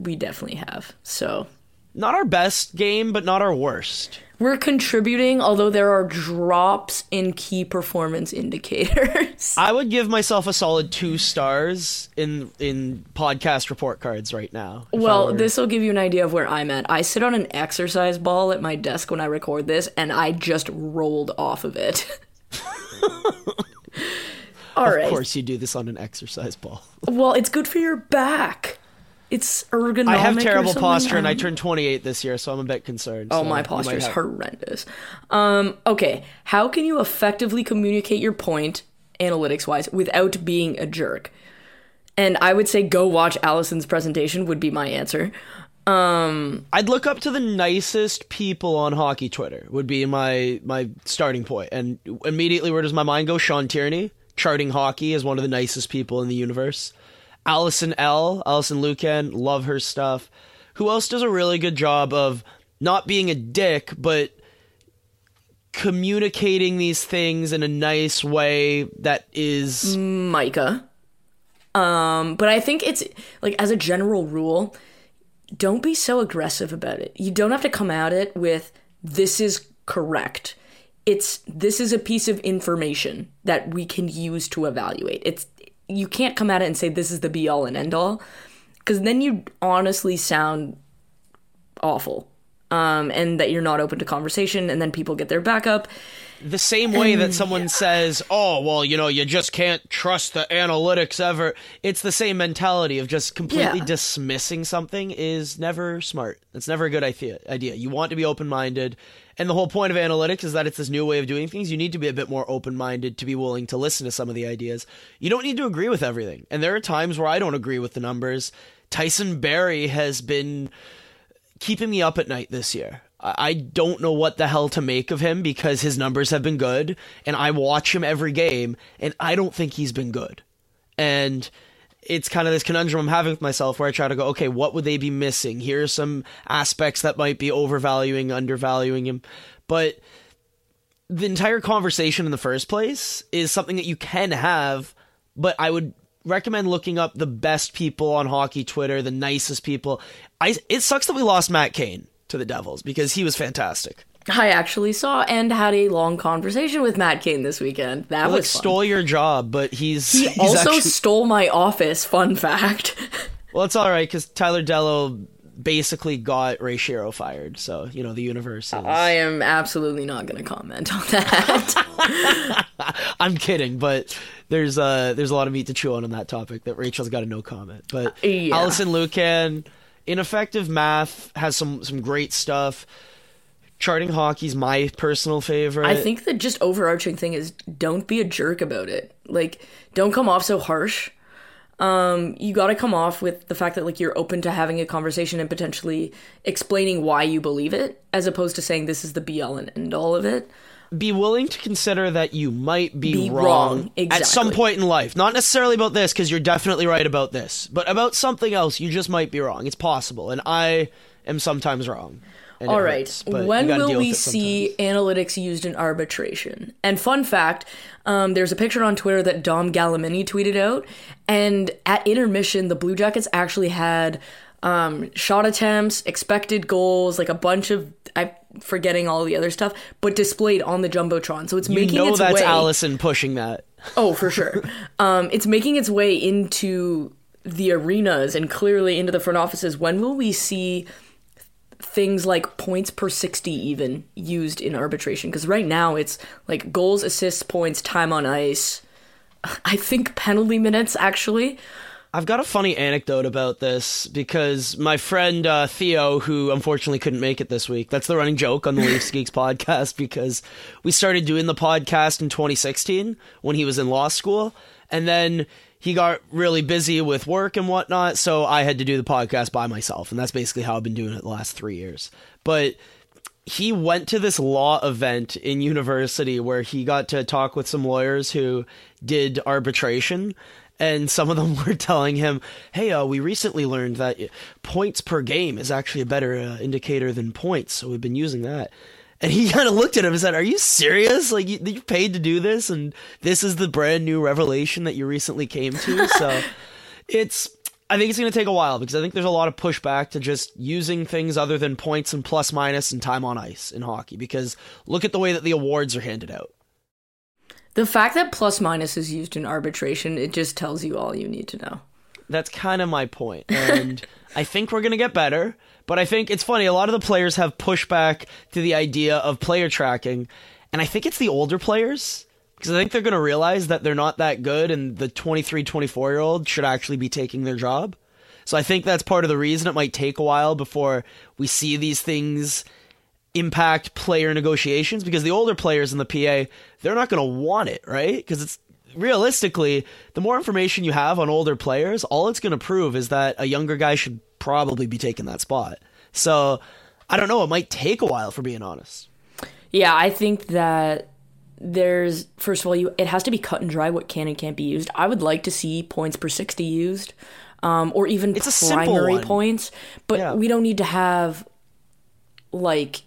we definitely have. So Not our best game, but not our worst. we're contributing although there are drops in key performance indicators. I would give myself a solid two stars in in podcast report cards right now. Well, this will give you an idea of where I'm at. I sit on an exercise ball at my desk when I record this, and I just rolled off of it. All right. of course you do this on an exercise ball. Well, it's good for your back. It's ergonomic. I have terrible posture, and I Um, turned 28 this year, so I'm a bit concerned. Oh, so my posture is have- horrendous. Um, okay, how can you effectively communicate your point, analytics wise, without being a jerk? And I would say go watch Alison's presentation would be my answer. I'd look up to the nicest people on hockey Twitter would be my my starting point. And immediately where does my mind go? Sean Tierney, charting hockey as one of the nicest people in the universe. Alison L, Alison Lukan, love her stuff. Who else does a really good job of not being a dick, but communicating these things in a nice way that is Micah. Um, but I think it's like as a general rule, don't be so aggressive about it. You don't have to come at it with this is correct. It's this is a piece of information that we can use to evaluate. It's you can't come at it and say this is the be all and end all because then you honestly sound awful. Um, and that you're not open to conversation, and then people get their back up. the same way that someone says, "Oh, well, you know, you just can't trust the analytics ever." It's the same mentality of just completely Yeah. dismissing something is never smart. It's never a good idea. Idea. You want to be open-minded, And the whole point of analytics is that it's this new way of doing things. You need to be a bit more open minded to be willing to listen to some of the ideas. You don't need to agree with everything. And there are times where I don't agree with the numbers. Tyson Barrie has been keeping me up at night this year. I don't know what the hell to make of him because his numbers have been good and I watch him every game and I don't think he's been good. And it's kind of this conundrum I'm having with myself where I try to go, okay, what would they be missing? Here are some aspects that might be overvaluing, undervaluing him. But the entire conversation in the first place is something that you can have, but I would recommend looking up the best people on hockey Twitter, the nicest people. I it sucks that we lost Matt Cane to the Devils because he was fantastic. I actually saw and had a long conversation with Matt Cane this weekend. That Like was stole your job, but he's He he's also actually- stole my office. Fun fact. well, it's all right because Tyler Dellow basically got Ray Shero fired. So you know the universe. Is, I am absolutely not going to comment on that. I'm kidding, but there's uh there's a lot of meat to chew on on that topic that Rachel's got a no comment. But Yeah. Alison Lukan, ineffective math has some some great stuff. Charting hockey's my personal favorite. I think the just overarching thing is don't be a jerk about it. Like, don't come off so harsh. Um, you got to come off with the fact that like you're open to having a conversation and potentially explaining why you believe it, as opposed to saying this is the be all and end all of it. be willing to consider that you might be, Be wrong, wrong, at some point in life. Not necessarily about this, because you're definitely right about this, but about something else, you just might be wrong. It's possible, and I am sometimes wrong. All right. hurts, when will we see analytics used in arbitration? And fun fact, um, there's a picture on Twitter that Dom Gallimini tweeted out, and at intermission, the Blue Jackets actually had um, shot attempts, expected goals, like a bunch of I'm forgetting all the other stuff, but displayed on the jumbotron. So it's You making know its that's way. Alison pushing that. Oh, for sure. um, it's making its way into the arenas and clearly into the front offices. When will we see things like points per 60 even used in arbitration? Because right now it's like goals, assists, points, time on ice. I think penalty minutes, actually. I've got a funny anecdote about this because my friend uh, Theo, who unfortunately couldn't make it this week, that's the running joke on the Leafs Geeks podcast because we started doing the podcast in 2016 when he was in law school. And then he got really busy with work and whatnot. So I had to do the podcast by myself. And that's basically how I've been doing it the last three years. But he went to this law event in university where he got to talk with some lawyers who did arbitration and some of them were telling him hey uh, we recently learned that points per game is actually a better uh, indicator than points so we've been using that and he kind of looked at him and said are you serious like you, you paid to do this and this is the brand new revelation that you recently came to so it's I think it's going to take a while because I think there's a lot of pushback to just using things other than points and plus minus and time on ice in hockey because look at the way that the awards are handed out. The fact that plus minus is used in arbitration, it just tells you all you need to know. That's kind of my point. And I think we're going to get better, but I think it's funny a lot of the players have pushback to the idea of player tracking, and I think it's the older players because I think they're going to realize that they're not that good and the 23, 24 year old should actually be taking their job. So I think that's part of the reason it might take a while before we see these things impact player negotiations because the older players in the PA, they're not going to want it, right? Because it's realistically, the more information you have on older players, all it's going to prove is that a younger guy should probably be taking that spot. So I don't know. It might take a while, for being honest. Yeah, I think that there's first of all, you it has to be cut and dry what can and can't be used. I would like to see points per sixty used, um, or even It's primary points. But Yeah. we don't need to have like.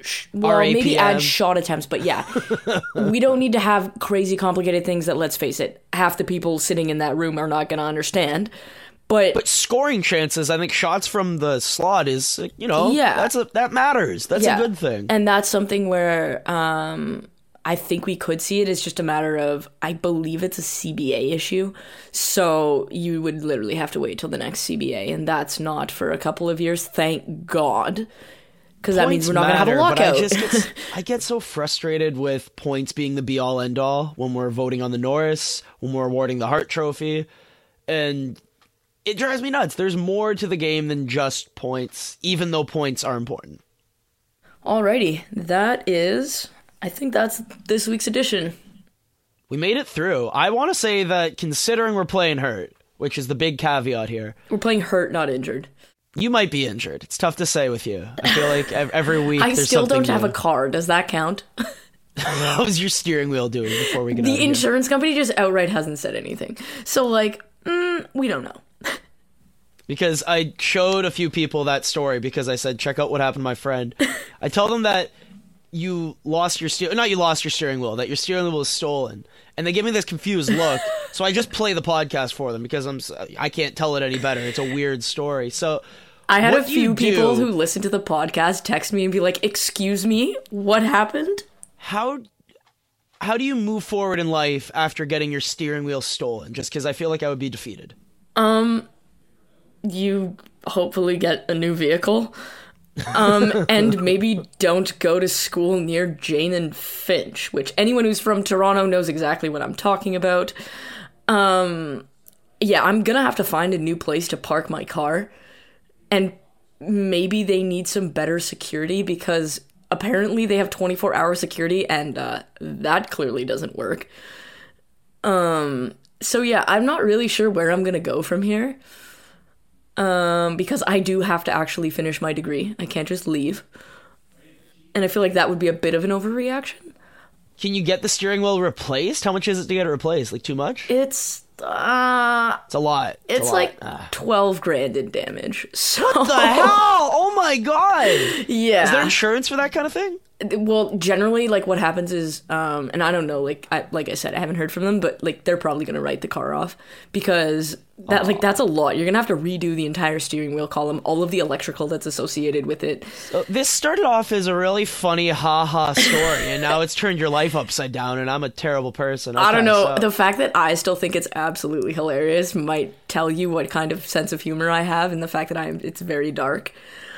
Sh- Well, maybe add shot attempts, but yeah, we don't need to have crazy complicated things that, let's face it, half the people sitting in that room are not going to understand. But, But scoring chances, I think shots from the slot is, you know, Yeah. that's a, that matters. That's yeah, a good thing. and that's something where um, I think we could see it. It's just a matter of I believe it's a CBA issue, so you would literally have to wait till the next CBA, and that's not for a couple of years. Thank God, because that means we're not going to have a lockout. I, just get, I get so frustrated with points being the be all end all when we're voting on the Norris, when we're awarding the Hart Trophy, and it drives me nuts. There's more to the game than just points, even though points are important. Alrighty, that is. I think that's this week's edition. We made it through. I want to say that considering we're playing hurt, which is the big caveat here, We're playing hurt, not injured. You might be injured. It's tough to say with you. I feel like every week I still don't have a car. Does that count? How was your steering wheel doing before we get The of here? insurance company just outright hasn't said anything. So, like, mm, we don't know. because I showed a few people that story because I said, check out what happened to my friend. I told them that you lost your steer not you lost your steering wheel, that your steering wheel was stolen. And they give me this confused look. so I just play the podcast for them because I'm I can't tell it any better. It's a weird story. So I had What a few people who listen to the podcast text me and be like, "Excuse me, what happened?" how how do you move forward in life after getting your steering wheel stolen? Just because I feel like I would be defeated. Um, You hopefully get a new vehicle. Um, and maybe don't go to school near Jane and Finch, which anyone who's from Toronto knows exactly what I'm talking about. Um, yeah, I'm gonna have to find a new place to park my car, and maybe they need some better security because apparently they have 24 hour security, and uh, that clearly doesn't work. Um, so yeah, I'm not really sure where I'm gonna go from here um, because I do have to actually finish my degree. I can't just leave. And I feel like that would be a bit of an overreaction. Can you get the steering wheel replaced? How much is it to get it replaced? Like too much? It's uh It's a lot. a it's lot. like Ah. 12 grand in damage. So the hell? Oh my god! Yeah. Is there insurance for that kind of thing? Well, generally like what happens is um and I don't know like I like I said I haven't heard from them but like they're probably going to write the car off because that like that's a lot. You're going to have to redo the entire steering wheel column, all of the electrical that's associated with it. So this started off as a really funny ha-ha story, and now it's turned your life upside down, and I'm a terrible person. I don't know. so- The fact that I still think it's absolutely hilarious might tell you what kind of sense of humor I have, and the fact that I'm it's very dark.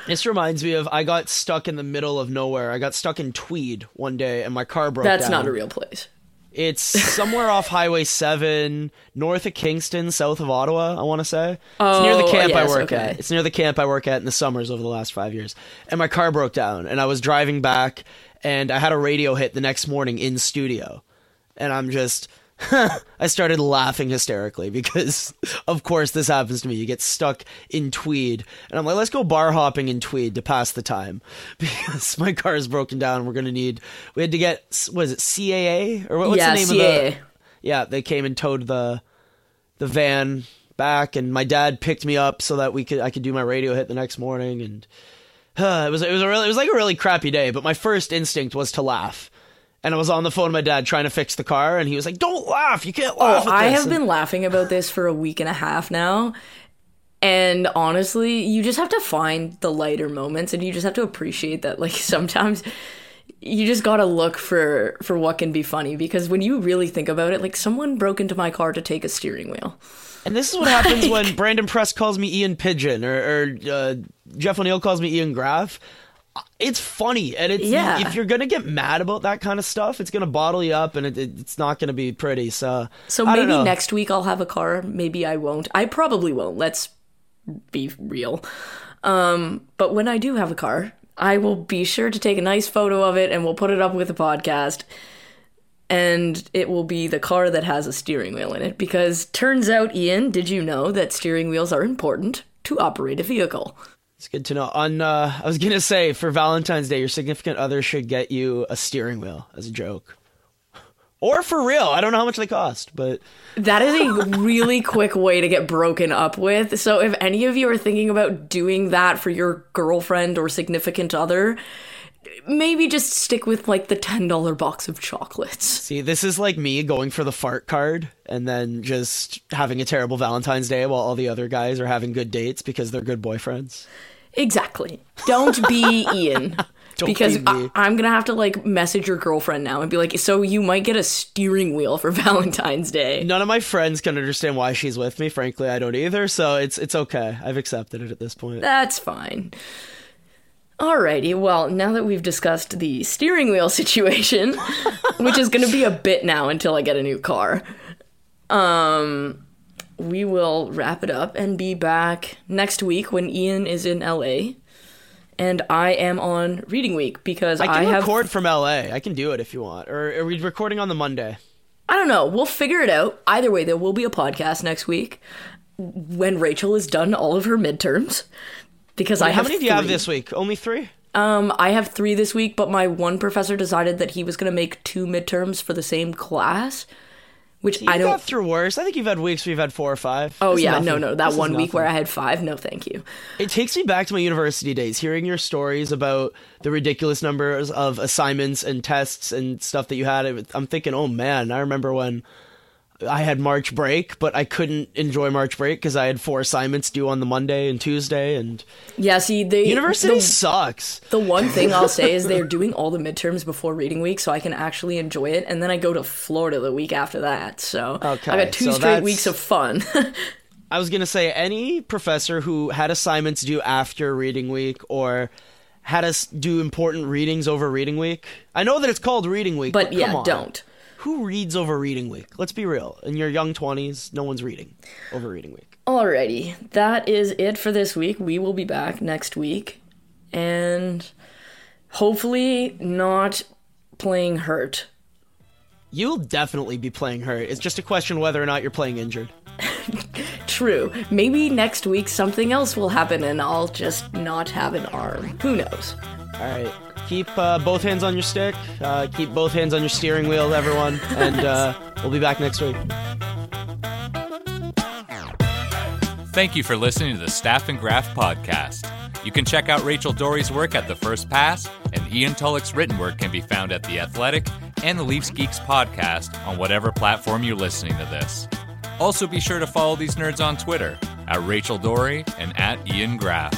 This reminds me of I got stuck in the middle of nowhere. I got stuck in Tweed one day, and my car broke That's down. not a real place. It's somewhere off Highway 7, north of Kingston, south of Ottawa, I want to say. it's near the Oh, camp I work okay. at. It's near the camp I work at in the summers over the last five years. And my car broke down, and I was driving back, and I had a radio hit the next morning in studio. And I'm just. I started laughing hysterically because, of course, this happens to me. You get stuck in Tweed, and I'm like, let's go bar hopping in Tweed to pass the time because my car is broken down. We're gonna need. We had to get. Was it CAA or what, what's yeah, the name CAA. of the? Yeah, they came and towed the the van back, and my dad picked me up so that we could I could do my radio hit the next morning, and uh, it was it was a really it was like a really crappy day. But my first instinct was to laugh, and I was on the phone with my dad trying to fix the car, and he was like, "Don't laugh, you can't laugh." Oh, I have And- been laughing about this for a week and a half now. And honestly, you just have to find the lighter moments and you just have to appreciate that like sometimes you just got to look for for what can be funny because when you really think about it, like someone broke into my car to take a steering wheel. And this is what happens when Brandon Press calls me Ian Pigeon or, or uh, Jeff O'Neill calls me Ian Graff. It's funny, and it's Yeah. if you're gonna get mad about that kind of stuff, it's gonna bottle you up, and it, it- it's not gonna be pretty. So, So maybe next week I'll have a car, maybe I won't. I probably won't. Let's be real. Um, but when I do have a car, I will be sure to take a nice photo of it and we'll put it up with the podcast. And it will be the car that has a steering wheel in it because turns out, Ian, did you know that steering wheels are important to operate a vehicle? It's good to know. On, uh, I was gonna say for Valentine's Day, your significant other should get you a steering wheel as a joke, or for real. I don't know how much they cost, but That is a really quick way to get broken up with. So if any of you are thinking about doing that for your girlfriend or significant other, maybe just stick with like the $10 box of chocolates. see, this is like me going for the fart card and then just having a terrible Valentine's Day while all the other guys are having good dates because they're good boyfriends. Exactly. Don't be Ian. Don't because be. I, am gonna have to like message your girlfriend now and be like, so you might get a steering wheel for Valentine's Day. None of my friends can understand why she's with me. Frankly, I don't either. So it's it's okay. I've accepted it at this point. That's fine. Alrighty, well, now that we've discussed the steering wheel situation, which is going to be a bit now until I get a new car, um, we will wrap it up and be back next week when Ian is in LA. and I am on reading week because I I, can have. record from LA. I can do it if you want. Or are we recording on the Monday? I don't know. We'll figure it out. Either way, there will be a podcast next week when Rachel is done all of her midterms. Because I How have many do you have this week? Only three? Um, I have three this week, but my one professor decided that he was going to make two midterms for the same class, which I don't. got through worse. I think you've had weeks where you've had four or five. Oh This yeah, no, no, that This one week where I had five. No, thank you. It takes me back to my university days, hearing your stories about the ridiculous numbers of assignments and tests and stuff that you had. I'm thinking, oh man, I remember when I had March break, but I couldn't enjoy March break because I had four assignments due on the Monday and Tuesday, and Yeah, see, the university the, sucks. the one thing I'll say is they're doing all the midterms before reading week, so I can actually enjoy it. And then I go to Florida the week after that, so Okay, I got two so straight weeks of fun. I was gonna say any professor who had assignments due after reading week or had us do important readings over reading week. I know that it's called reading week, but but, yeah, on. don't. Who reads over reading week? Let's be real. In your young twenties, no one's reading over reading week. Alrighty, that is it for this week. We will be back next week, and hopefully not playing hurt. You'll definitely be playing hurt. It's just a question whether or not you're playing injured. True. Maybe next week something else will happen and I'll just not have an arm. Who knows? All right. Keep uh, both hands on your stick. Uh, keep both hands on your steering wheel, everyone. And uh, we'll be back next week. Thank you for listening to the Staff and Graph podcast. You can check out Rachel Doerrie's work at The First Pass, and Ian Tulloch's written work can be found at The Athletic and the Leafs Geeks podcast on whatever platform you're listening to this. Also, be sure to follow these nerds on Twitter at Rachel Doerrie and at Ian Graff.